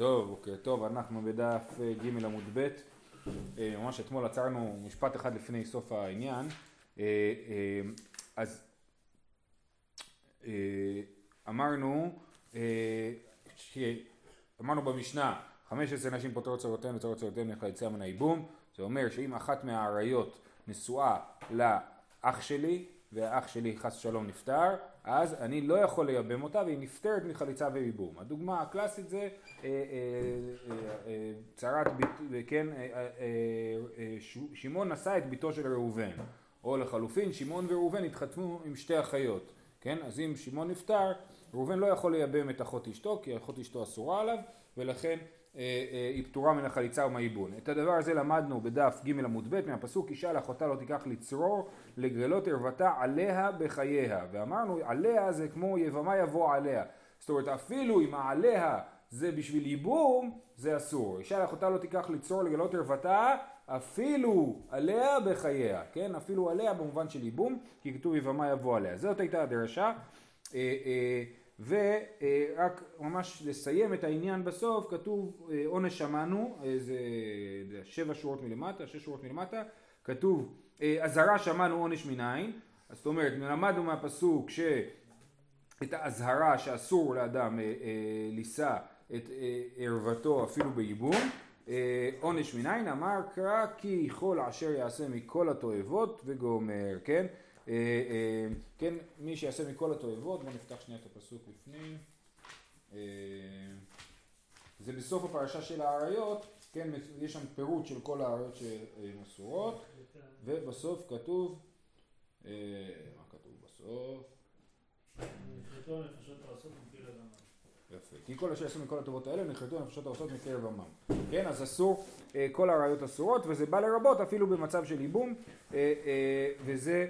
טוב, בוקר טוב, אנחנו בדף אה, ג' עמוד ב', אה, ממש אתמול עצרנו משפט אחד לפני סוף העניין, אה, אז אמרנו, אמרנו במשנה, 15 נשים פותרות צרותיהן וצרות צרותיהן לך מן הייבום, זה אומר שאם אחת מהאריות נשואה לאח שלי, והאח שלי חס שלום נפטר, אז אני לא יכול לייבם אותה והיא נפטרת מחליצה וייבום. הדוגמה הקלאסית זה אה, אה, אה, צרת, כן, שמעון נשא את בתו של ראובן, או לחלופין שמעון וראובן התחתנו עם שתי אחיות, כן, אז אם שמעון נפטר, ראובן לא יכול לייבם את אחות אשתו, כי אחות אשתו אסורה עליו, ולכן היא פטורה מן החליצה ומהייבום. את הדבר הזה למדנו בדף ג' עמוד ב' מהפסוק אישה לאחותה לא תיקח לצרור לגרלות ערוותה עליה בחייה ואמרנו עליה זה כמו יבמה יבוא עליה זאת אומרת אפילו אם העליה זה בשביל ייבום זה אסור. אישה לאחותה לא תיקח לצרור לגרלות ערוותה אפילו עליה בחייה כן? אפילו עליה במובן של ייבום כי כתוב יבמה יבוא עליה. זאת הייתה הדרשה. אה, אה, ורק ממש לסיים את העניין בסוף, כתוב אה, עונש שמענו, זה שבע שורות מלמטה, שש שורות מלמטה, כתוב אה, אזהרה שמענו עונש מנין, זאת אומרת למדנו מהפסוק שאת האזהרה שאסור לאדם אה, לישא את ערוותו אפילו בייבום, עונש מנין אמר קרא כי כל אשר יעשה מכל התועבות וגומר, כן? אה, אה, כן, מי שיעשה מכל התועבות, בואו נפתח שנייה את הפסוק לפני. אה, זה בסוף הפרשה של האריות, כן, יש שם פירוט של כל האריות שהן אסורות, ובסוף כתוב, מה כתוב בסוף? כי כל אשר יעשו מכל הטובות האלה נחרטו הנפשות הרוצות מקרב עמם. כן, אז אסור, אה, כל הראיות אסורות, וזה בא לרבות אפילו במצב של ייבום, אה, אה, וזה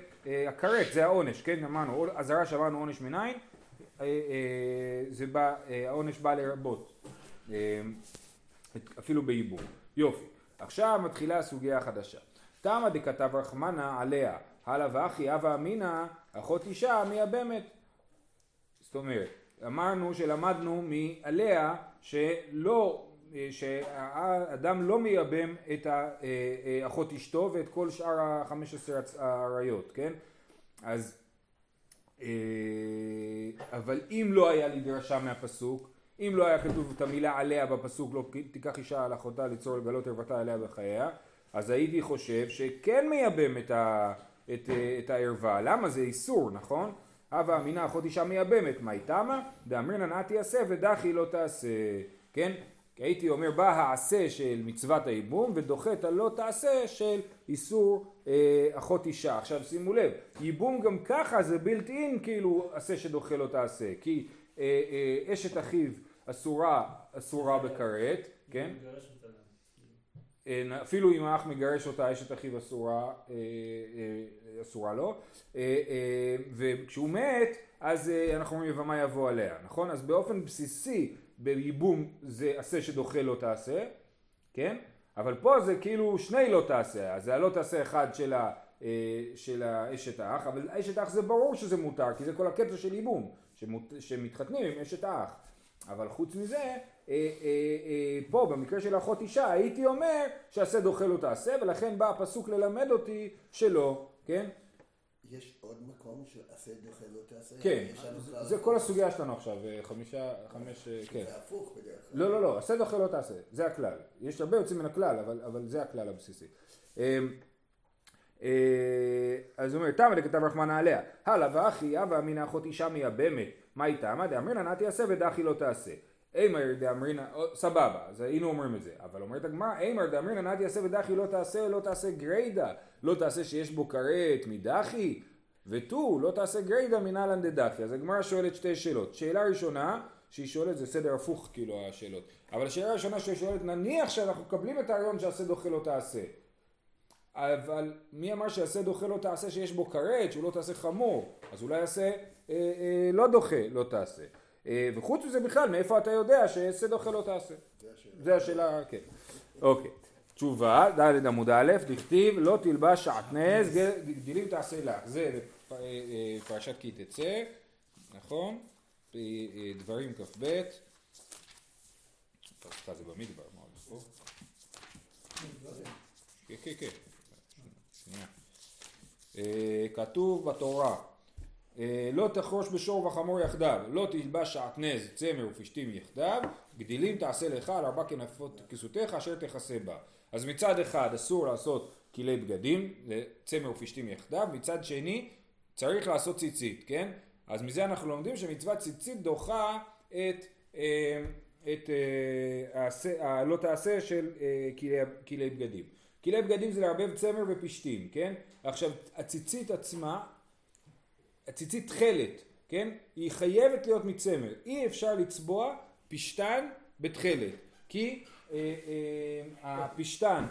הכרת, זה העונש, כן, אמרנו, אזהרה שאמרנו עונש מנין, זה בא, העונש בא לרבות, אפילו בייבום. יופי. עכשיו מתחילה הסוגיה החדשה. תמה דכתב רחמנה עליה, הלאה ואחי אבה אמינא, אחות אישה מייבמת. זאת אומרת, אמרנו שלמדנו מעליה שלא, שהאדם לא מייבם את אחות אשתו ואת כל שאר החמש עשרה האריות, כן? אז אה, אבל אם לא היה לי דרשה מהפסוק, אם לא היה כתוב את המילה עליה בפסוק, לא תיקח אישה על אחותה ליצור לגלות ערוותה עליה בחייה, אז הייתי חושב שכן מייבם את, ה, את, את הערווה. למה? זה איסור, נכון? הווה אמינא אחות אישה מייבמת, מה איתמה? דאמרינא נא תעשה ודחי לא תעשה, כן? הייתי אומר בא העשה של מצוות הייבום ודוחה את הלא תעשה של איסור אה, אחות אישה. עכשיו שימו לב, ייבום גם ככה זה בלתי אין כאילו עשה שדוחה לא תעשה, כי אה, אה, אשת אחיו אסורה, אסורה בכרת, כן? אה, אפילו אם האח מגרש אותה אשת אחיו אסורה, אה, אה, אסורה לו, וכשהוא מת אז אנחנו אומרים יבמה יבוא עליה, נכון? אז באופן בסיסי בייבום זה עשה שדוחה לא תעשה, כן? אבל פה זה כאילו שני לא תעשה, אז זה הלא תעשה אחד של, ה, של האשת האח, אבל אשת האח זה ברור שזה מותר, כי זה כל הקטע של ייבום, שמתחתנים עם אשת האח. אבל חוץ מזה, פה במקרה של אחות אישה הייתי אומר שעשה דוחה לא תעשה ולכן בא הפסוק ללמד אותי שלא, כן? יש עוד מקום שעשה דוחה לא תעשה? כן, זה כל הסוגיה שלנו עכשיו, חמישה, חמש, כן. זה הפוך בדרך כלל. לא, לא, לא, עשה דוחה לא תעשה, זה הכלל. יש הרבה יוצאים מן הכלל, אבל, אבל זה הכלל הבסיסי. אז הוא אומר, תמה לכתב רחמנה עליה, הלאה ואחי אבא אמינא אחות אישה מייבמת מה איתה? מה דאמרינא נא תעשה ודחי לא תעשה. אימר דאמרינא, סבבה, אז היינו אומרים את זה, אבל אומרת הגמרא, אימר דאמרינא נא תעשה ודחי לא תעשה, לא תעשה גריידא, לא תעשה שיש בו כרת מדחי, ותו לא תעשה גריידא מנהלן דדחי. אז הגמרא שואלת שתי שאלות. שאלה ראשונה, שהיא שואלת, זה סדר הפוך כאילו השאלות, אבל השאלה הראשונה שהיא שואלת, נניח שאנחנו מקבלים את הרעיון שעשה דוחה לא תעשה. אבל מי אמר שעשה דוחה לא תעשה שיש בו כרת, שהוא לא תעשה חמור, אז אולי יעשה אה, אה, לא דוחה לא תעשה. אה, וחוץ מזה בכלל, מאיפה אתה יודע דוחה לא תעשה? זה השאלה, כן. אוקיי. תשובה, ד' עמוד א', דכתיב לא תלבש שעטנז, גדילים תעשה לך. זה אה, אה, פרשת כי תצא, נכון? דברים כ"ב. סליחה זה במדבר, מה עוד פה? כן, כן, כן. כתוב בתורה, לא תחרוש בשור וחמור יחדיו, לא תלבש שעטנז, צמר ופשתים יחדיו, גדילים תעשה לך על ארבע כנפות כסותיך אשר תכסה בה. אז מצד אחד אסור לעשות כלי בגדים, צמר ופשתים יחדיו, מצד שני צריך לעשות ציצית, כן? אז מזה אנחנו לומדים שמצוות ציצית דוחה את, אה, את הלא תעשה של כלי בגדים. כלי בגדים זה לערבב צמר ופשתים, כן? עכשיו הציצית עצמה, הציצית תכלת, כן? היא חייבת להיות מצמר. אי אפשר לצבוע פשתן בתכלת, כי אה, אה, הפשתן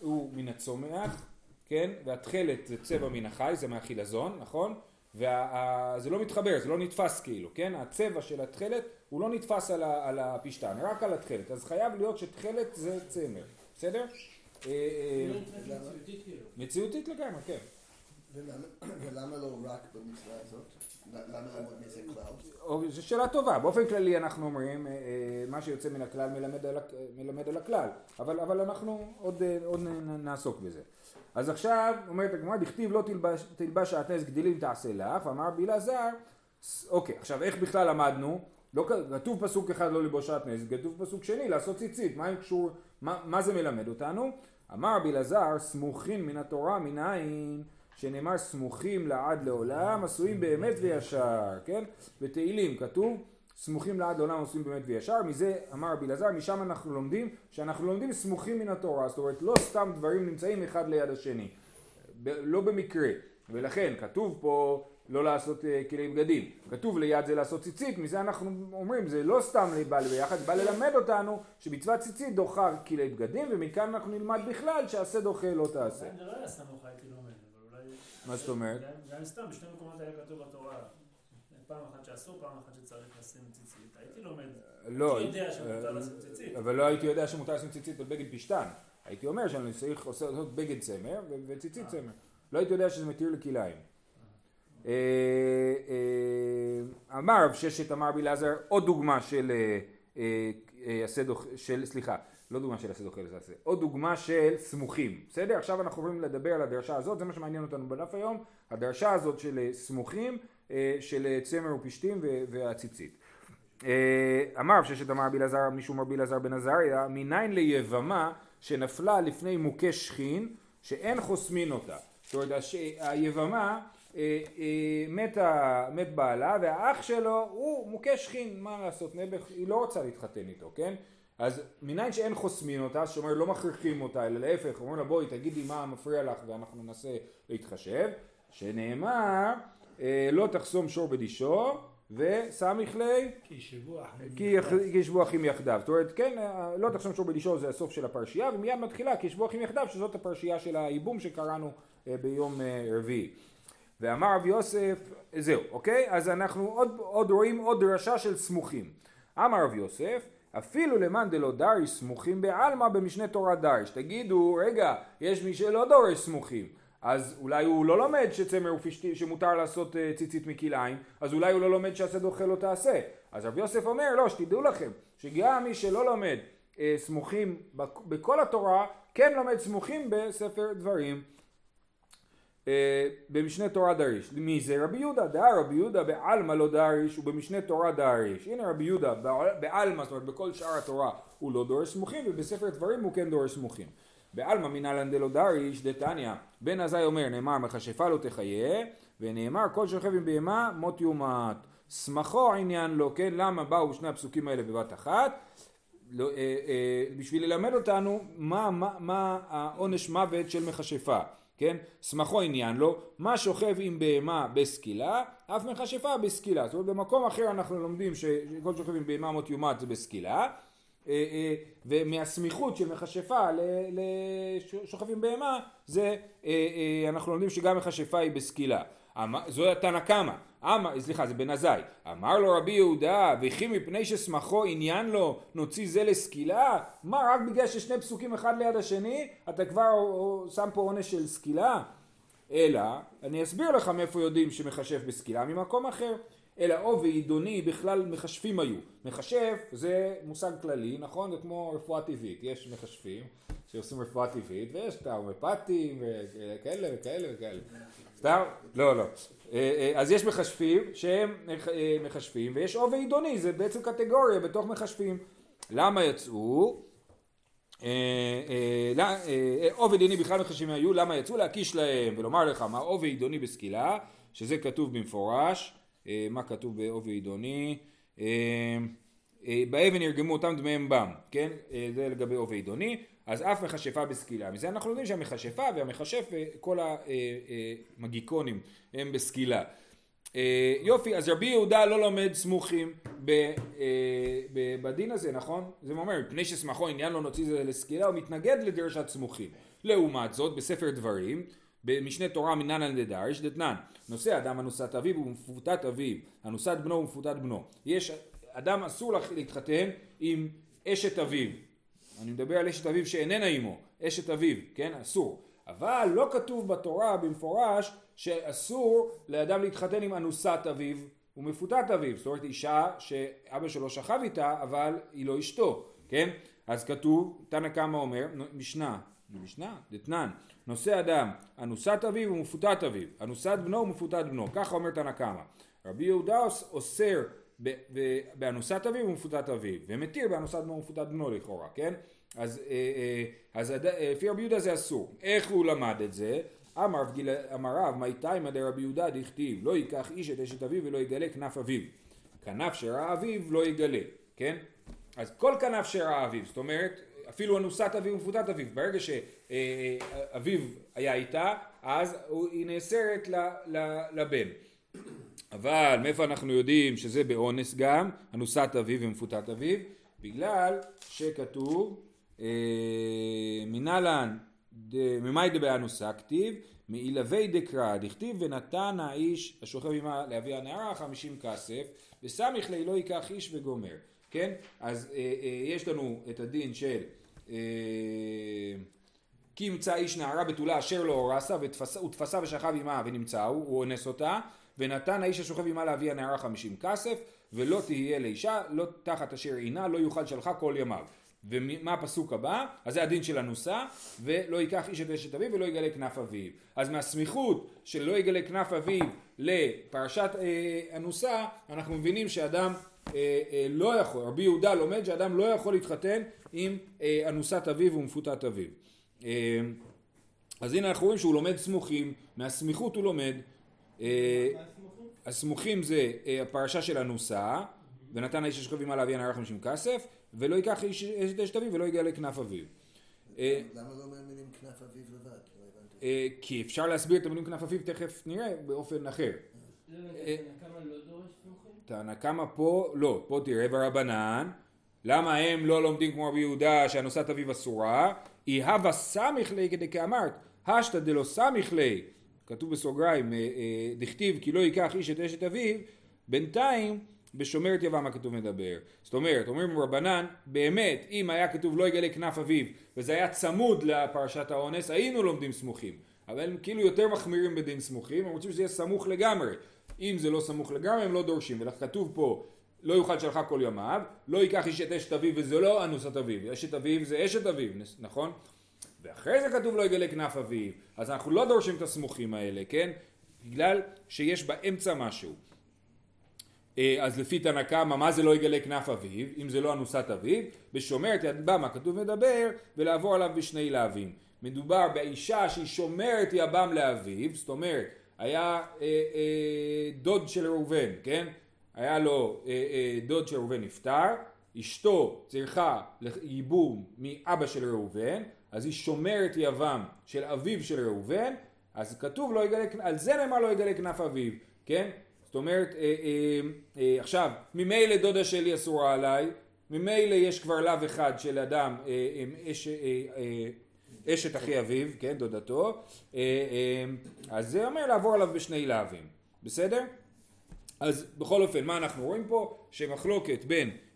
הוא מן הצומח, כן? והתכלת זה צבע מן החי, זה מהחילזון, נכון? וזה לא מתחבר, זה לא נתפס כאילו, כן? הצבע של התכלת הוא לא נתפס על, ה, על הפשתן, רק על התכלת. אז חייב להיות שתכלת זה צמר, בסדר? אה, אה, מציאותית לגמרי, כן. ולמה לא רק במצווה הזאת? למה לעמוד מזה כלל? זו שאלה טובה, באופן כללי אנחנו אומרים אה, מה שיוצא מן הכלל מלמד על הכלל, אבל אנחנו עוד נעסוק בזה. אז עכשיו אומרת הגמרא, דכתיב לא תלבש שעטנז גדילים תעשה לך, ואמר רבי אלעזר, אוקיי, עכשיו איך בכלל למדנו? לא, כתוב פסוק אחד לא ללבוש שעטנז, כתוב פסוק שני לעשות ציצית, מה, קשור, מה, מה זה מלמד אותנו? אמר רבי אלעזר, סמוכים מן התורה מנין? שנאמר סמוכים לעד לעולם, עשויים באמת וישר, כן? בתהילים כתוב סמוכים לעד לעולם עושים באמת וישר, מזה אמר רבי אלעזר, משם אנחנו לומדים שאנחנו לומדים סמוכים מן התורה, זאת אומרת לא סתם דברים נמצאים אחד ליד השני, ב- לא במקרה, ולכן כתוב פה לא לעשות uh, כלי בגדים, כתוב ליד זה לעשות ציצית, מזה אנחנו אומרים זה לא סתם בא ביחד, בא ללמד אותנו שמצוות ציצית דוחה כלי בגדים, ומכאן אנחנו נלמד בכלל שעשה דוחה לא תעשה. זה לא היה סתם הייתי לומד, אבל אולי... מה זאת אומרת? גם סתם, בשני מקומות היה כתוב בתורה. פעם אחת שאסור, פעם אחת שצריך לשים ציצית. הייתי לומד, לא, הייתי יודע שמותר לשים ציצית. אבל לא הייתי יודע שמותר לשים ציצית על בגד פשטן. הייתי אומר שאני צריך לעשות בגד צמר וציצית אה. צמר. לא הייתי יודע שזה מתיר לכליים. אה, אה, אמר רב ששת אמר בלעזר עוד דוגמה של, סליחה, לא דוגמה של הסדוך אלא עוד דוגמה של סמוכים, בסדר? עכשיו אנחנו עוברים לדבר על הדרשה הזאת, זה מה שמעניין אותנו בדף היום, הדרשה הזאת של סמוכים אה, של צמר ופשתים והציצית. אה, אמר ששת אמר רבי אלעזר משום רבי אלעזר בן עזריה מניין ליבמה שנפלה לפני מוכה שכין שאין חוסמין אותה. זאת אומרת היבמה אה, מת, מת בעלה והאח שלו הוא מוכה שכין מה לעשות נעבך היא לא רוצה להתחתן איתו כן אז מניין שאין חוסמין אותה שאומר לא מכריחים אותה אלא להפך אומרים לה בואי תגידי מה מפריע לך ואנחנו ננסה להתחשב שנאמר אה, לא תחסום שור בדישו וסמיך לי כי ישבו אחים יחדיו. זאת אומרת כן אה, לא תחסום שור בדישו זה הסוף של הפרשייה ומיד מתחילה כי ישבו אחים יחדיו שזאת הפרשייה של הייבום שקראנו אה, ביום רביעי. ואמר רב יוסף זהו אוקיי אז אנחנו עוד, עוד רואים עוד דרשה של סמוכים. אמר רב יוסף אפילו למאן דלא דריש סמוכים בעלמא במשנה תורה דריש. תגידו רגע יש מי שלא דורש סמוכים אז אולי הוא לא לומד שצמר ופשטי, שמותר לעשות uh, ציצית מכלאיים, אז אולי הוא לא לומד שעשה דוחה לא תעשה. אז רבי יוסף אומר, לא, שתדעו לכם, שגם מי שלא לומד uh, סמוכים בכל התורה, כן לומד סמוכים בספר דברים. Uh, במשנה תורה דריש. מי זה? רבי יהודה. דהר רבי יהודה בעלמא לא דריש ובמשנה תורה דריש. הנה רבי יהודה בעלמא, זאת אומרת בכל שאר התורה הוא לא דורש סמוכים ובספר דברים הוא כן דורש סמוכים. בעלמא מנהלן דלא דריש דתניא בן עזאי אומר נאמר מכשפה לא תחיה ונאמר כל שוכב עם בהמה מות יומת שמחו עניין לו כן למה באו שני הפסוקים האלה בבת אחת לא, אה, אה, בשביל ללמד אותנו מה, מה, מה העונש מוות של מכשפה כן? שמחו עניין לו, מה שוכב עם בהמה בסקילה, אף מכשפה בסקילה. זאת אומרת במקום אחר אנחנו לומדים שכל שוכב עם בהמה מות יומת זה בסקילה, אה, אה, ומהסמיכות של מכשפה לשוכבים בהמה זה אה, אנחנו לומדים שגם מכשפה היא בסקילה זו התנא קמא סליחה זה בן עזאי אמר לו רבי יהודה וכי מפני ששמחו עניין לו נוציא זה לסקילה מה רק בגלל ששני פסוקים אחד ליד השני אתה כבר שם פה עונש של סקילה אלא אני אסביר לך מאיפה יודעים שמכשף בסקילה ממקום אחר אלא או ועידוני בכלל מכשפים היו. מכשף זה מושג כללי, נכון? זה כמו רפואה טבעית, יש מכשפים שעושים רפואה טבעית ויש את ההומופטים וכאלה וכאלה וכאלה. סתם? לא, לא. אה, אה, אז יש מכשפים שהם אה, מכשפים ויש או ועידוני, זה בעצם קטגוריה בתוך מכשפים. למה יצאו? עובד עיני בכלל מחשבים היו, למה יצאו? להקיש להם ולומר לך מה עובד עידוני בסקילה, שזה כתוב במפורש, מה כתוב בעובד עידוני, באבן ירגמו אותם דמיהם בם, כן, זה לגבי עובד עידוני, אז אף מכשפה בסקילה, מזה אנחנו יודעים שהמכשפה והמכשף וכל המגיקונים הם בסקילה. אה, יופי, אז רבי יהודה לא לומד סמוכים אה, בדין הזה, נכון? זה אומר, מפני שסמכו עניין לא נוציא זה לסקילה, הוא מתנגד לדרשת סמוכים. לעומת זאת, בספר דברים, במשנה תורה מנן דדרש, דתנן, נושא אדם אנוסת אביו ומפותת אביו, אנוסת בנו ומפותת בנו. יש, אדם אסור להתחתן עם אשת אביו. אני מדבר על אשת אביו שאיננה עמו, אשת אביו, כן? אסור. אבל לא כתוב בתורה במפורש שאסור לאדם להתחתן עם אנוסת אביו ומפותת אביו, זאת אומרת אישה שאבא שלו שכב איתה אבל היא לא אשתו, כן? אז כתוב, תנא קמא אומר, משנה, משנה, דתנן, נושא אדם אנוסת אביו ומפותת אביו, אנוסת בנו ומפותת בנו, ככה אומר תנא קמא. רבי יהודה אוסר באנוסת אביו ומפותת אביו, ומתיר באנוסת בנו ומפותת בנו לכאורה, כן? אז, אה, אה, אז לפי רבי יהודה זה אסור. איך הוא למד את זה? אמר רב מי תימא דרבי יהודה דכתיב לא ייקח איש את אשת אביו ולא יגלה כנף אביו כנף שראה אביו לא יגלה כן אז כל כנף שראה אביו זאת אומרת אפילו אנוסת אביו ומפותת אביו ברגע שאביו היה איתה אז היא נאסרת לבן אבל מאיפה אנחנו יודעים שזה באונס גם? אנוסת אביו ומפותת אביו בגלל שכתוב אה, מנהלן ממאי דבאנוסה כתיב מאילבי דקרא דכתיב ונתן האיש השוכב עמה לאבי הנערה חמישים כסף וסמיך לי לא ייקח איש וגומר. כן? אז אה, אה, יש לנו את הדין של אה, כי ימצא איש נערה בתולה אשר לא אורסה ותפסה ושכב עמה ונמצאו הוא אונס אותה ונתן האיש השוכב עמה לאבי הנערה חמישים כסף ולא תהיה לאישה לא תחת אשר עינה לא יוכל שלחה כל ימיו ומה הפסוק הבא? אז זה הדין של אנוסה, ולא ייקח איש את אשת אביו ולא יגלה כנף אביו. אז מהסמיכות של לא יגלה כנף אביו לפרשת אה, אנוסה, אנחנו מבינים שאדם אה, אה, לא יכול, רבי יהודה לומד שאדם לא יכול להתחתן עם אה, אנוסת אביו ומפותת אביו. אה, אז הנה אנחנו רואים שהוא לומד סמוכים, מהסמיכות הוא לומד. אה, הסמוכים זה אה, הפרשה של אנוסה, ונתן האיש השכב עמה להביא הנערה חמישים כסף, ולא ייקח איש את אשת אביו ולא יגיע לכנף אביו. אה, למה לא אומר מילים כנף אביו לבד? לא כי אפשר להסביר את המילים כנף אביו תכף נראה באופן אחר. תנא קמא פה, לא, פה תראה ברבנן, למה הם לא לומדים כמו רבי יהודה שהנוסעת אביו אסורה? אי הווה סמיך ליה כדי כאמרת, השתא דלא סמיך ליה, כתוב בסוגריים, דכתיב כי לא ייקח איש את אשת אביו, בינתיים בשומרת יבם הכתוב מדבר. זאת אומרת, אומרים רבנן, באמת, אם היה כתוב לא יגלה כנף אביו, וזה היה צמוד לפרשת האונס, היינו לומדים סמוכים. אבל הם כאילו יותר מחמירים בדין סמוכים, הם רוצים שזה יהיה סמוך לגמרי. אם זה לא סמוך לגמרי, הם לא דורשים. וכתוב פה, לא יוכל שלך כל ימיו, לא ייקח איש את אשת אביו, וזה לא אנוסת אביו. אשת אביו זה אשת אביו, נכון? ואחרי זה כתוב לא יגלה כנף אביו. אז אנחנו לא דורשים את הסמוכים האלה, כן? בגלל שיש באמצע משהו. אה, אז לפי תנא קמא מה זה לא יגלה כנף אביו אם זה לא אנוסת אביו בשומרת יד במה כתוב מדבר ולעבור עליו בשני להבים מדובר באישה שהיא שומרת יבם לאביו זאת אומרת היה אה, אה, דוד של ראובן כן היה לו אה, אה, דוד של ראובן נפטר אשתו צריכה ייבום מאבא של ראובן אז היא שומרת יבם של אביו של ראובן אז כתוב לא יגלה על זה נאמר לא יגלה כנף אביו כן זאת אומרת, אה, אה, אה, עכשיו, ממילא דודה שלי אסורה עליי, ממילא יש כבר לאו אחד של אדם עם אש, אשת אחי אביו, כן, דודתו, אז זה אומר לעבור עליו בשני לאווים, בסדר? אז בכל אופן, מה אנחנו רואים פה? שמחלוקת בין אה, אה,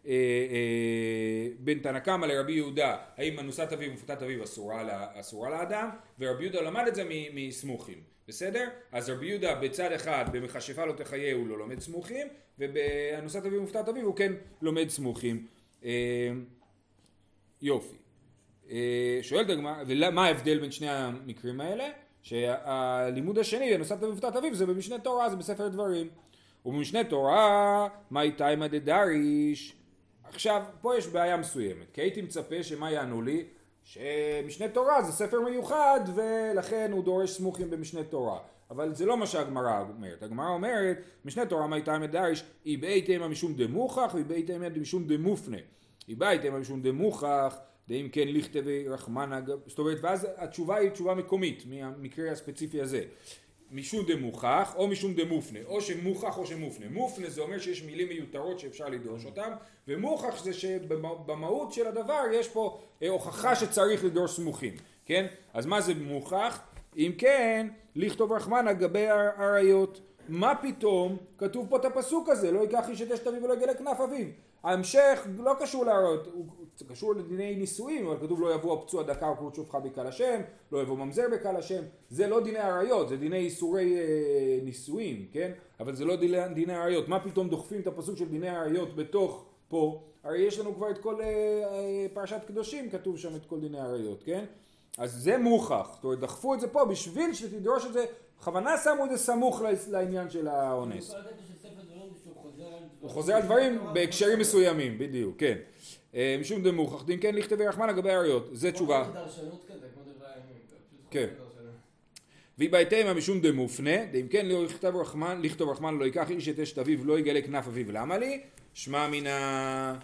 בין תנא קמא לרבי יהודה, האם אנוסת אביו ומפתת אביו אסורה, אסורה לאדם, ורבי יהודה למד את זה מסמוכים, בסדר? אז רבי יהודה בצד אחד, במכשפה לא תחיה הוא לא לומד סמוכים, ובאנוסת אביו ומפתת אביו הוא כן לומד סמוכים. אה, יופי. אה, שואלת הגמרא, ומה ההבדל בין שני המקרים האלה? שהלימוד השני, בנוסף למפתת אביב, זה במשנה תורה, זה בספר דברים. ובמשנה תורה, מאי תימא דדריש. עכשיו, פה יש בעיה מסוימת, כי הייתי מצפה שמה יענו לי? שמשנה תורה זה ספר מיוחד, ולכן הוא דורש סמוכים במשנה תורה. אבל זה לא מה שהגמרא אומרת. הגמרא אומרת, משנה תורה מאי תימא דריש, היא באי תימא משום דמוכח, והיא באי תימא משום דמופנה. היא באי תימא משום דמוכח, דאם כן לכתבי רחמנא, ג- זאת אומרת, ואז התשובה היא תשובה מקומית, מהמקרה הספציפי הזה. משום דמוכח או משום דמופנה, או שמוכח או שמופנה. מופנה זה אומר שיש מילים מיותרות שאפשר לדרוש אותן, ומוכח זה שבמהות של הדבר יש פה אה, הוכחה שצריך לדרוש סמוכים, כן? אז מה זה מוכח? אם כן, לכתוב רחמנא גבי האריות. מה פתאום כתוב פה את הפסוק הזה, לא ייקח איש את אשת אביו ולא יגלה כנף אביו. ההמשך לא קשור לאריות, הוא קשור לדיני נישואים, אבל כתוב לא יבוא הפצוע דקה או כרות שופחה בקהל השם, לא יבוא ממזר בקהל השם, זה לא דיני עריות, זה דיני איסורי אה, נישואים, כן? אבל זה לא דיני, דיני עריות. מה פתאום דוחפים את הפסוק של דיני עריות בתוך פה? הרי יש לנו כבר את כל אה, אה, פרשת קדושים, כתוב שם את כל דיני עריות, כן? אז זה מוכח, זאת אומרת דחפו את זה פה בשביל שתדרוש את זה, בכוונה שמו את זה סמוך לעניין של האונס. כל הקטע של ספר דברים שהוא חוזר על הוא חוזר על דברים בהקשרים מסוימים, בדיוק, כן. אה, משום דמוכח, דין כן לכתבי רחמן לגבי עריות, זה תשובה. כן. והיא בהתאמה משום דמופנה, דאם כן לא יכתב רחמן, לכתוב רחמן לא ייקח איש את אשת אביו לא יגלה כנף אביו, למה לי? שמע מן ה...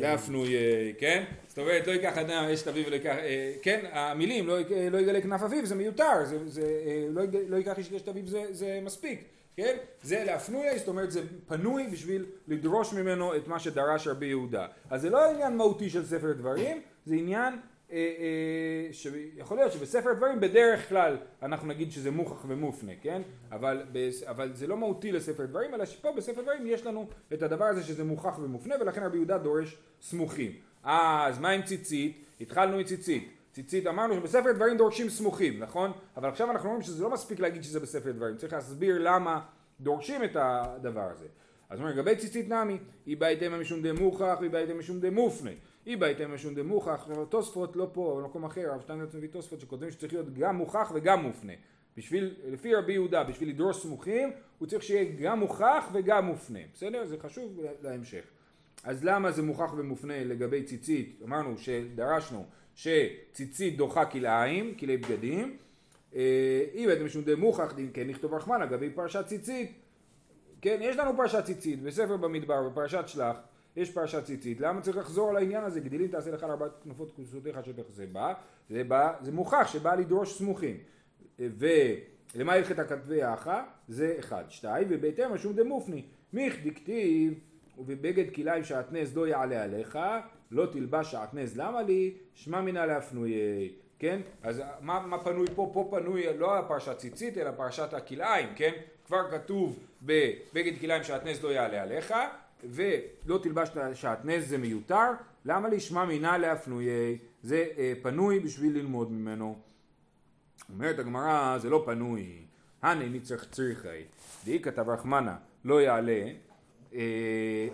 להפנוי, כן? זאת אומרת לא ייקח אדם אשת אביו ולא ייקח, אה, כן? המילים לא לא יגלה כנף אביו זה מיותר, זה, זה, אה, לא, לא ייקח איש את אשת אביו זה, זה מספיק, כן? זה להפנוי, זאת אומרת זה פנוי בשביל לדרוש ממנו את מה שדרש רבי יהודה. אז זה לא עניין מהותי של ספר דברים, זה עניין אה, אה, שיכול להיות שבספר דברים בדרך כלל אנחנו נגיד שזה מוכח ומופנה, כן? אבל, אבל זה לא מהותי לספר דברים, אלא שפה בספר דברים יש לנו את הדבר הזה שזה מוכח ומופנה, ולכן רבי יהודה דורש סמוכים. אה, אז מה עם ציצית? התחלנו מציצית. ציצית אמרנו שבספר דברים דורשים סמוכים, נכון? אבל עכשיו אנחנו אומרים שזה לא מספיק להגיד שזה בספר דברים, צריך להסביר למה דורשים את הדבר הזה. אז אומרים לגבי ציצית נמי, היא בהתאמה משום דמוכח והיא בהתאמה משום דמופנה. היא בהתאמה משום דמוכח, תוספות לא פה, במקום אחר, הרב שטיינזרץ מביא תוספות שכותבים שצריך להיות גם מוכח וגם מופנה. בשביל, לפי רבי יהודה, בשביל לדרוש סמוכים, הוא צריך שיהיה גם מוכח וגם מופנה. בסדר? זה חשוב להמשך. אז למה זה מוכח ומופנה לגבי ציצית? אמרנו שדרשנו שציצית דוחה כלאיים, כלי בגדים. אה, אם אתם משום דמוכח, אם כן נכתוב רחמן לגבי פרשת ציצית. כן, יש לנו פרשת ציצית בספר במדבר, בפרשת שלח, יש פרשת ציצית. למה צריך לחזור על העניין הזה? גדילים תעשה לך לארבעת כנפות כוסותיך שטח זה בא, זה בא, זה מוכח שבא לדרוש סמוכים. ולמה הלכת כתבי האחה? זה אחד. שתיים, ובהתאם משום דמופני. מיך דכתיב ובבגד כליים שעטנז לא יעלה עליך, לא תלבש שעטנז למה לי, שמע מינה להפנויי. כן? אז מה, מה פנוי פה? פה פנוי לא הפרשת ציצית אלא פרשת הכלאיים, כן? כבר כתוב בבגד כלאיים שעטנז לא יעלה עליך ולא תלבש שעטנז זה מיותר, למה לשמה מינה להפנויי? זה אה, פנוי בשביל ללמוד ממנו. אומרת הגמרא זה לא פנוי, הנה נצטרך צריכי, דהי כתב רחמנה לא יעלה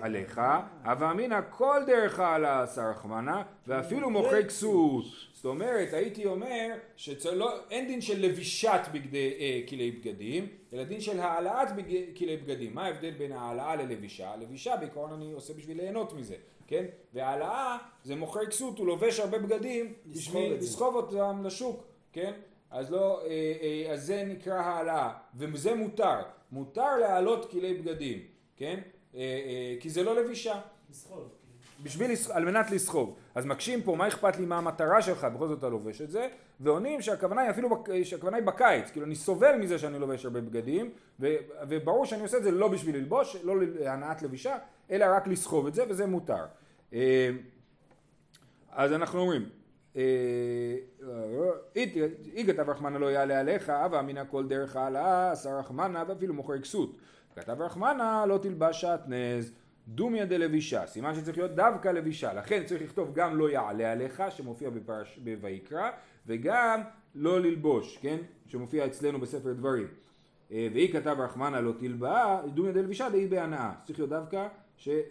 עליך, הווה אמינא כל דרך העלה עשה רחמנה ואפילו מוחק כסות. זאת אומרת הייתי אומר שאין דין של לבישת בגדי, אה, כלי בגדים, אלא דין של העלאת בג... כלי בגדים. מה ההבדל בין העלאה ללבישה? לבישה בעיקרון אני עושה בשביל ליהנות מזה, כן? והעלאה זה מוכר כסות, הוא לובש הרבה בגדים בשביל. לסחוב אותם לשוק, כן? אז לא, אה, אה, אז זה נקרא העלאה, וזה מותר, מותר להעלות כלי בגדים, כן? אה, אה, כי זה לא לבישה, לסחוב. בשביל, לס- על מנת לסחוב. אז מקשים פה, מה אכפת לי מה המטרה שלך, בכל זאת אתה לובש את זה, ועונים שהכוונה היא אפילו, שהכוונה היא בקיץ, כאילו אני סובל מזה שאני לובש הרבה בגדים, ו, וברור שאני עושה את זה לא בשביל ללבוש, לא להנאת לבישה, אלא רק לסחוב את זה, וזה מותר. אה, אז אנחנו אומרים, אה, אי כתב רחמנה לא יעלה עליך, הווה אמינא כל דרך העלאה, עשה רחמנה ואפילו מוכר כסות. כתב רחמנה לא תלבש שעטנז, דומיה דלבישה, סימן שצריך להיות דווקא לבישה, לכן צריך לכתוב גם לא יעלה עליך, שמופיע בפרש, בויקרא, וגם לא ללבוש, כן, שמופיע אצלנו בספר דברים. אה, והיא כתב רחמנה לא תלבאה, דומיה דלבישה דהי בהנאה, צריך להיות דווקא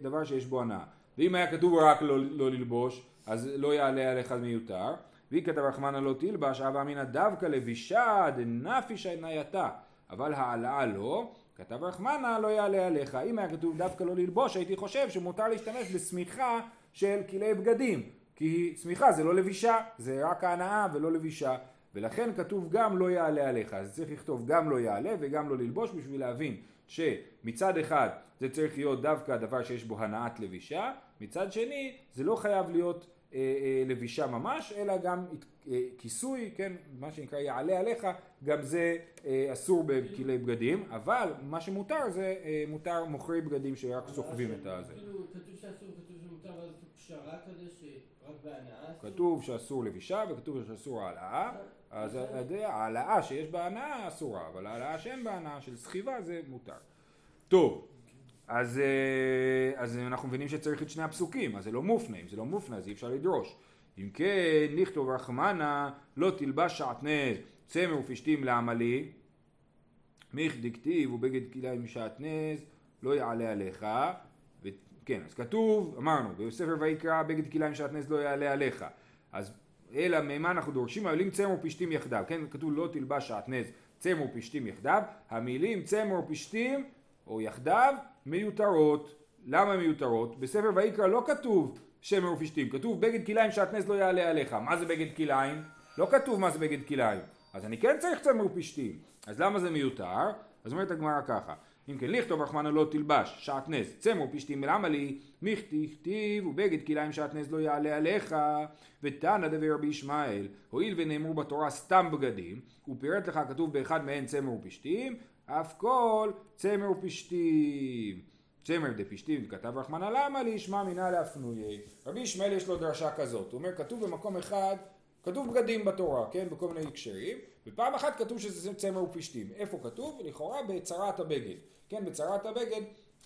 דבר שיש בו הנאה. ואם היה כתוב רק לא, לא ללבוש, אז לא יעלה עליך מיותר. והיא כתב רחמנה לא תלבש, אבא אמינא דווקא לבישה דנפיש ענייתה, אבל העלאה לא. כתב רחמנה לא יעלה עליך. אם היה כתוב דווקא לא ללבוש, הייתי חושב שמותר להשתמש בשמיכה של כלי בגדים. כי שמיכה זה לא לבישה, זה רק ההנאה ולא לבישה. ולכן כתוב גם לא יעלה עליך. אז צריך לכתוב גם לא יעלה וגם לא ללבוש בשביל להבין שמצד אחד זה צריך להיות דווקא דבר שיש בו הנעת לבישה, מצד שני זה לא חייב להיות לבישה ממש, אלא גם אה, כיסוי, כן, מה שנקרא יעלה עליך, גם זה אה, אסור בכלי בגדים, אבל מה שמותר זה אה, מותר מוכרי בגדים שרק סוחבים את הזה. כאילו, כתוב שאסור, כתוב שמותר, ואז פשרה כזה שרק בהנאה. כתוב שאסור לבישה וכתוב שאסור העלאה, אז העלאה שיש בה הנאה אסורה, אבל העלאה שאין בה הנאה של סחיבה זה מותר. טוב, אז, אה, אז אנחנו מבינים שצריך את שני הפסוקים, אז זה לא מופנה, אם זה לא מופנה אז אי אפשר לדרוש. אם כן, נכתוב רחמנה, לא תלבש שעטנז, צמר ופשתים לעמלי, מיך דכתיב ובגד כליים שעטנז, לא יעלה עליך. כן, אז כתוב, אמרנו, בספר ויקרא בגד כליים שעטנז לא יעלה עליך. אז אלא ממה אנחנו דורשים? המילים צמר ופשתים יחדיו, כן, כתוב לא תלבש שעטנז, צמר ופשתים יחדיו, המילים צמר ופשתים או יחדיו מיותרות. למה מיותרות? בספר ויקרא לא כתוב שמר ופשתים, כתוב בגד כליים שעטנז לא יעלה עליך. מה זה בגד כליים? לא כתוב מה זה בגד כליים. אז אני כן צריך צמר ופשתים. אז למה זה מיותר? אז אומרת הגמרא ככה אם כן לכתוב רחמנא לא תלבש שעטנז צמר ופשתים ולמה לי מכתיב ובגד כליים שעטנז לא יעלה עליך ותנא דבר רבי ישמעאל הואיל ונאמרו בתורה סתם בגדים ופירט לך כתוב באחד מהן צמר ופשתים אף כל צמר ופשתים. צמר דפשתים כתב רחמנא למה לי ישמע מינא להפנויה. רבי ישמעאל יש לו דרשה כזאת, הוא אומר כתוב במקום אחד, כתוב בגדים בתורה, כן, בכל מיני הקשרים, ופעם אחת כתוב שזה צמר ופשתים. איפה כתוב? לכאורה בצרת הבגד. כן, בצרת הבגד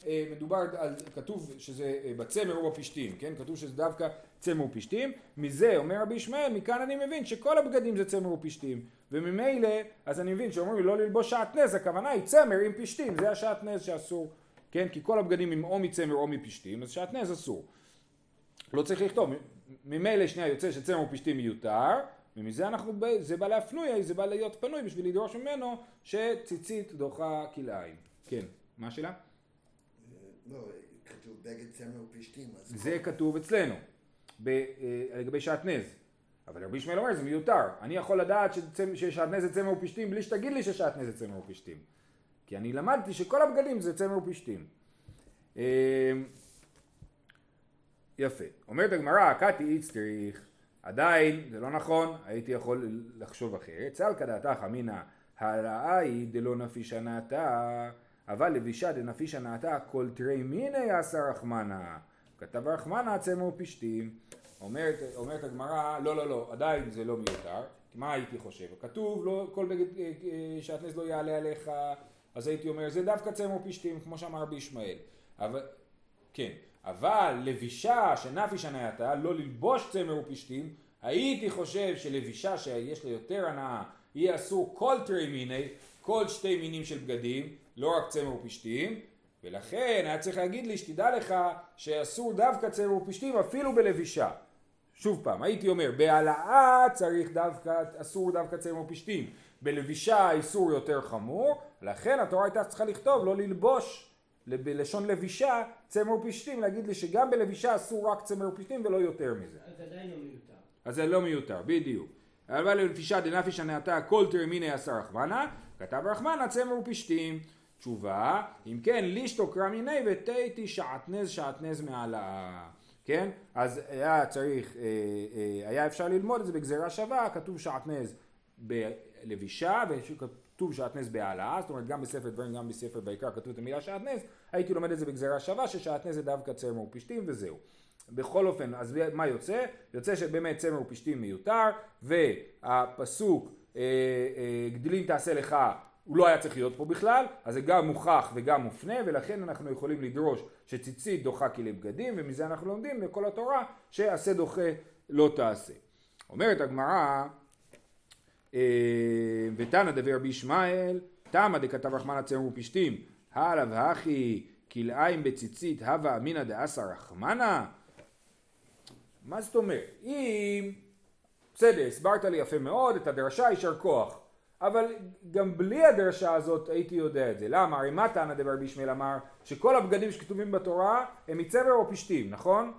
אה, מדובר על, כתוב שזה אה, בצמר ובפשתים, כן, כתוב שזה דווקא צמר ופשתים, מזה אומר רבי ישמעאל, מכאן אני מבין שכל הבגדים זה צמר ופשתים, וממילא, אז אני מבין שאומרים לא ללבוש שעטנז, הכוונה היא צמר עם פשתים, זה השעטנז שאסור, כן, כי כל הבגדים הם או מצמר או מפשתים, אז שעטנז אסור. לא צריך לכתוב, ממילא שנייה יוצא שצמר ופשתים מיותר, ומזה אנחנו, זה בא להפנוי, זה בא להיות פנוי בשביל לדרוש ממנו שציצית דוחה כלאיים. כן, מה השאלה? לא, כתוב בגד צמר ופשתים. זה כתוב אצלנו, אה, לגבי שעטנז. אבל רבי ישמעאל אומר זה מיותר. אני יכול לדעת ששעטנז זה צמר ופשתים בלי שתגיד לי ששעטנז זה צמר ופשתים. כי אני למדתי שכל הבגדים זה צמר ופשתים. אה, יפה. אומרת הגמרא, קתי איצטריך, עדיין זה לא נכון, הייתי יכול לחשוב אחרת. סלקא דעתך אמינא הרעה היא דלא נפיש הנעתה אבל לבישה דנפיש הנעתה כל תרי מיני עשה רחמנה. כתב רחמנה צמר פשתים. אומרת, אומרת הגמרא, לא לא לא, עדיין זה לא מיותר. מה הייתי חושב? כתוב לא, כל בגד אה, אה, שעטנז לא יעלה עליך, אז הייתי אומר זה דווקא צמר פשתים, כמו שאמר רבי ישמעאל. אבל, כן, אבל לבישה שנפיש הנעתה, לא ללבוש צמר ופשתים, הייתי חושב שלבישה שיש לה יותר הנאה, יהיה אסור כל תרי מיני, כל שתי מינים של בגדים, לא רק צמר ופשתים, ולכן היה צריך להגיד לי שתדע לך שאסור דווקא צמר ופשתים אפילו בלבישה. שוב פעם, הייתי אומר, בהעלאה צריך דווקא, אסור דווקא צמר ופשתים, בלבישה האיסור יותר חמור, לכן התורה הייתה צריכה לכתוב לא ללבוש בלשון לבישה צמר ופשתים, להגיד לי שגם בלבישה אסור רק צמר ופשתים ולא יותר מזה. אז עדיין לא מיותר. אז זה לא מיותר, בדיוק. אבל לנפישה דנפישה נעתה כל תרמיני עשה רחמנה, כתב רחמנה צמר ופשתים. תשובה, אם כן, לישתו קרא מיני ותהייתי שעטנז שעטנז מעלה. כן? אז היה צריך, אה, אה, היה אפשר ללמוד את זה בגזירה שווה, כתוב שעטנז בלבישה וכתוב שעטנז בהעלאה, זאת אומרת גם בספר דברים, גם בספר ויקרא כתוב את המילה שעטנז, הייתי לומד את זה בגזירה שווה, ששעטנז זה דווקא צמר ופשתים וזהו. בכל אופן, אז מה יוצא? יוצא שבאמת צמר ופשתים מיותר, והפסוק אה, גדלים תעשה לך הוא לא היה צריך להיות פה בכלל, אז זה גם מוכח וגם מופנה, ולכן אנחנו יכולים לדרוש שציצית דוחה כלי בגדים, ומזה אנחנו לומדים בכל התורה שעשה דוחה לא תעשה. אומרת הגמרא, אה, ותנא דבי רבי ישמעאל, תמא דכתב רחמנא צמר ופשתים, הלאה והכי כלאיים בציצית הווה אמינא דאסא רחמנא? מה זאת אומרת? אם, בסדר, הסברת לי יפה מאוד את הדרשה, יישר כוח. אבל גם בלי הדרשה הזאת הייתי יודע את זה. למה? הרי מה טענה דבר בישמעאל אמר? שכל הבגדים שכתובים בתורה הם מצבר או פשתים, נכון?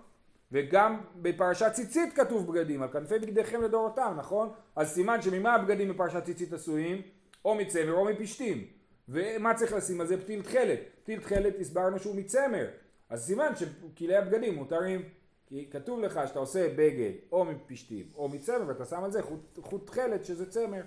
וגם בפרשת ציצית כתוב בגדים, על כנפי בגדיכם לדורותם, נכון? אז סימן שממה הבגדים בפרשת ציצית עשויים? או מצמר או מפשתים. ומה צריך לשים על זה? פתיל תכלת. פתיל תכלת הסברנו שהוא מצמר. אז סימן שכלי הבגדים מותרים. כי כתוב לך שאתה עושה בגד או מפשתים או מצמר ואתה שם על זה חוט, תכלת שזה צמר.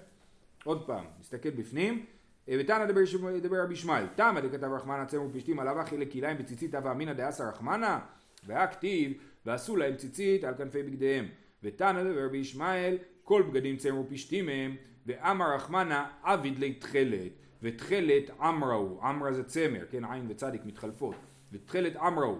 עוד פעם, נסתכל בפנים. ותנא דבר רבי ישמעאל, תמא דכתב רחמנא צמר ופשתים עליו אחי לכליים בציצית הווה אמינא דאסא רחמנא והכתיב ועשו להם ציצית על כנפי בגדיהם. ותנא דבר רבי ישמעאל כל בגדים צמר ופשתים הם ואמר רחמנא עביד לי תכלת ותכלת עמראו, עמרה זה צמר, כן עין וצדיק מתחלפות ותכלת עמראו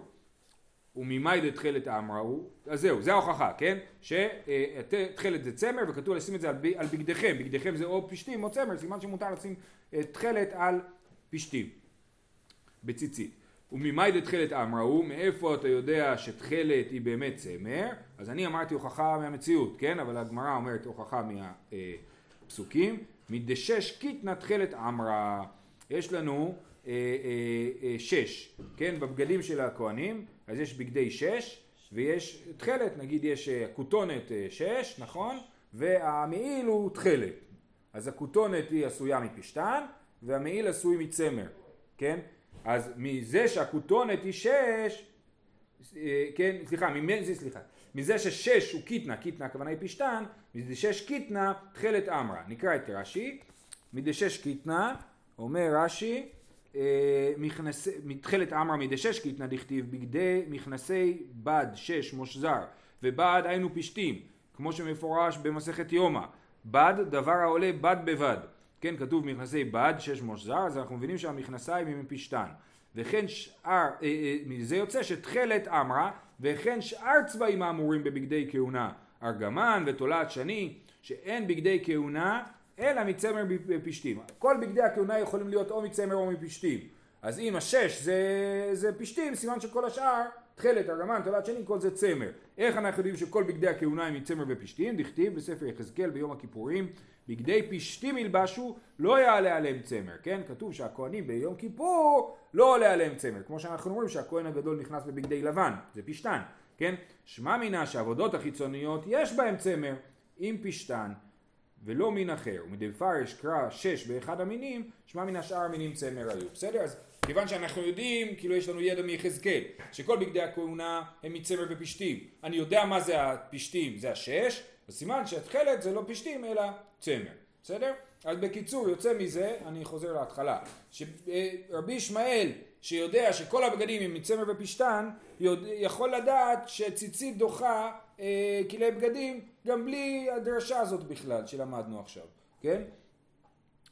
וממאי דתכלת עמראו, אז זהו, זה ההוכחה, כן? שתכלת זה צמר וכתוב לשים את זה על, על בגדיכם, בגדיכם זה או פשתים או צמר, סימן שמותר לשים תכלת על פשתים, בציצית. וממאי דתכלת אמראו, מאיפה אתה יודע שתכלת היא באמת צמר? אז אני אמרתי הוכחה מהמציאות, כן? אבל הגמרא אומרת הוכחה מהפסוקים. מדשש קיתנא תכלת אמרה. יש לנו אה, אה, אה, שש, כן? בבגדים של הכהנים, אז יש בגדי שש ויש תכלת, נגיד יש אה, כותונת אה, שש, נכון? והמעיל הוא תכלת. אז הכותונת היא עשויה מפשתן והמעיל עשוי מצמר, כן? אז מזה שהכותונת היא שש, אה, כן, סליחה, מזה, סליחה, מזה ששש הוא קיטנה, קיטנה הכוונה היא פשתן, מזה שש קיטנה תכלת אמרה. נקרא את רש"י, מדשש קיטנה, אומר רש"י, אה, מתכלת אמרה מדשש קיטנה דכתיב בגדי מכנסי בד שש מושזר ובד היינו פשתים כמו שמפורש במסכת יומא. בד דבר העולה בד בבד. כן כתוב מכנסי בד שש מושזר אז אנחנו מבינים שהמכנסיים הם מפשתן וכן שאר, אה, אה, מזה יוצא שתכלת אמרה וכן שאר צבעים האמורים בבגדי כהונה ארגמן ותולעת שני שאין בגדי כהונה אלא מצמר בפשתים. כל בגדי הכהונה יכולים להיות או מצמר או מפשתים. אז אם השש זה, זה פשתים, סימן שכל השאר, תכלת, ארגמן, תולעת שני, כל זה צמר. איך אנחנו יודעים שכל בגדי הכהונה הם מצמר ופשתים? דכתיב בספר יחזקאל ביום הכיפורים, בגדי פשתים ילבשו, לא יעלה עליהם צמר, כן? כתוב שהכהנים ביום כיפור לא עולה עליהם צמר. כמו שאנחנו אומרים שהכהן הגדול נכנס בבגדי לבן, זה פשתן, כן? שמע מינה שהעבודות החיצוניות יש בהם צמר, עם פשתן. ולא מין אחר, ומדפרש קרא שש באחד המינים, שמע מן השאר המינים צמר היו, בסדר? אז כיוון שאנחנו יודעים, כאילו יש לנו ידע מיחזקאל, שכל בגדי הכהונה הם מצמר ופשתים, אני יודע מה זה הפשתים, זה השש, אז סימן שהתכלת זה לא פשתים אלא צמר, בסדר? אז בקיצור יוצא מזה, אני חוזר להתחלה, שרבי ישמעאל שיודע שכל הבגדים הם מצמר ופשתן, יכול לדעת שציצית דוחה אה, כלי בגדים גם בלי הדרשה הזאת בכלל שלמדנו עכשיו, כן?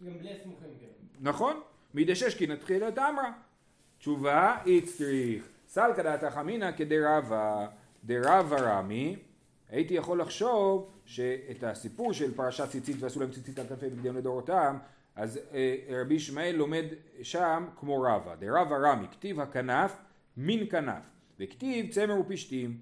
גם בלי הסמוכים, כן. נכון, מדשש כי נתחיל את אמרה. תשובה, איצטריך, סלקא דעתך אמינא כדרבה, דרבה רמי, הייתי יכול לחשוב שאת הסיפור של פרשת ציצית ועשו להם ציצית על כנפי בגדיהם לדורותם, אז אה, רבי ישמעאל לומד שם כמו רבה, דרבה רמי, כתיב הכנף מן כנף, וכתיב צמר ופשתים.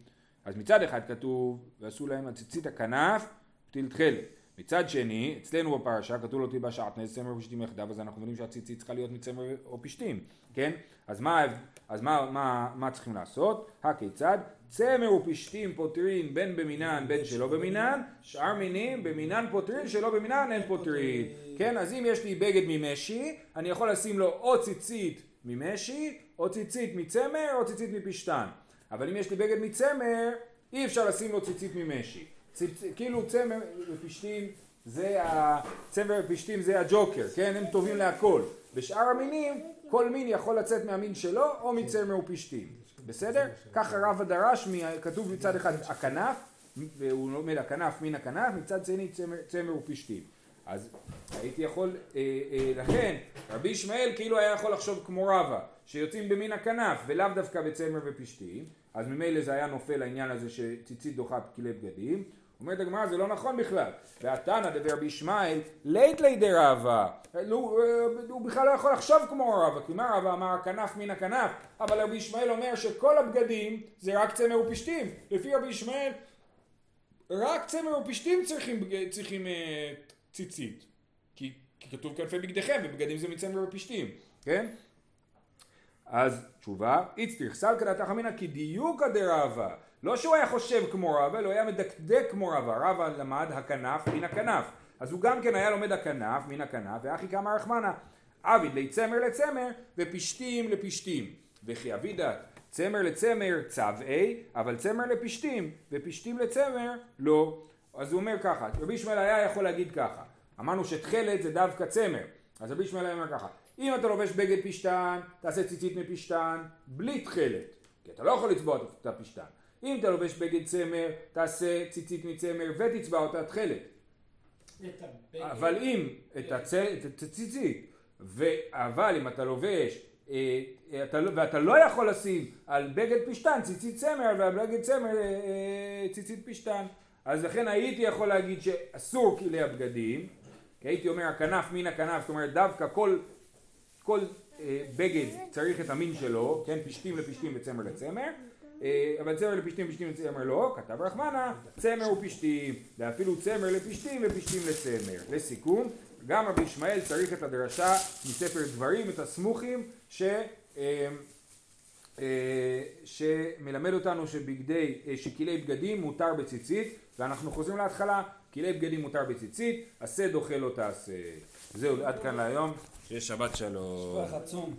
אז מצד אחד כתוב, ועשו להם על ציצית הכנף, פתיל תכלת. מצד שני, אצלנו בפרשה כתוב לא תלבש שעטנז, צמר ופשתים יחדיו, אז אנחנו מבינים שהציצית צריכה להיות מצמר או פשתים, כן? אז מה, אז מה, מה, מה צריכים לעשות? הכיצד? צמר ופשתים פותרין בין במינן בין שלא במינן, שאר מינים במינן פותרין שלא במינן אין פותרין. כן, אז אם יש לי בגד ממשי, אני יכול לשים לו או ציצית ממשי, או ציצית מצמר, או ציצית מפשתן. אבל אם יש לי בגד מצמר, אי אפשר לשים לו ציצית ממשי. ציצ... כאילו צמר ופשתים זה ה... צמר ופשתים זה הג'וקר, כן? הם טובים להכל. בשאר המינים, כל מין יכול לצאת מהמין שלו, או מצמר ופשתים. בסדר? ככה רבא דרש, כתוב מצד אחד הכנף, והוא לומד הכנף מן הכנף, מצד שני צמר, צמר ופשתים. אז הייתי יכול, אה, אה, לכן רבי ישמעאל כאילו היה יכול לחשוב כמו רבא, שיוצאים במין הכנף ולאו דווקא בצמר ופשתים, אז ממילא זה היה נופל העניין הזה שציצית דוחה כלי בגדים. אומרת הגמרא זה לא נכון בכלל. והתנא דבר רבי ישמעאל לית לי דרבא. הוא, אה, הוא בכלל לא יכול לחשוב כמו רבא, כי מה רבא אמר הכנף מן הכנף, אבל רבי ישמעאל אומר שכל הבגדים זה רק צמר ופשתים. לפי רבי ישמעאל רק צמר ופשתים צריכים, בג- צריכים אה, ציצית. כי, כי כתוב כנפי בגדיכם ובגדים זה מצמר ופשתים, כן? אז תשובה, איצטריך סלקא דתך אמינא כי דיוקא דרבא לא שהוא היה חושב כמו רבא, אלא הוא היה מדקדק כמו רבא, רבא למד הכנף מן הכנף. אז הוא גם כן היה לומד הכנף מן הכנף ואחי כמה רחמנא. עביד לי צמר לצמר ופשתים לפשתים וכי אבידא צמר לצמר צבעי אבל צמר לפשתים ופשתים לצמר לא אז הוא אומר ככה רבי ישמעאל היה יכול להגיד ככה אמרנו שתכלת זה דווקא צמר. אז רבי ישמעאל אומר ככה אם אתה לובש בגד פשתן תעשה ציצית מפשתן בלי תכלת כי אתה לא יכול לצבוע את הפשתן אם אתה לובש בגד צמר תעשה ציצית מצמר ותצבע אותה תכלת. אבל אם את הצ- את הציצית, אבל אם אתה לובש, אה, אתה, לא- ואתה לא יכול לשים על בגד פשתן ציצית צמר ועל בגד צמר אה, אה, ציצית פשתן, אז לכן הייתי יכול להגיד שאסור כלי הבגדים, כי הייתי אומר הכנף מן הכנף, זאת אומרת דווקא כל, כל אה, בגד צריך את המין שלו, כן, פשתים לפשתים וצמר לצמר, אה, אבל צמר לפשתים ופשתים לצמר לא, כתב רחמנה, צמר ופשתים, ואפילו צמר לפשתים ופשתים לצמר. לסיכום, גם רבי ישמעאל צריך את הדרשה מספר דברים, את הסמוכים, ש... אה, אה, שמלמד אותנו שבגדי, אה, שכלי בגדים מותר בציצית, ואנחנו חוזרים להתחלה, כלי בגדים מותר בציצית, עשה דוחה לא תעשה. זהו, עד כאן להיום, שיהיה שבת שלום. שבח עצום.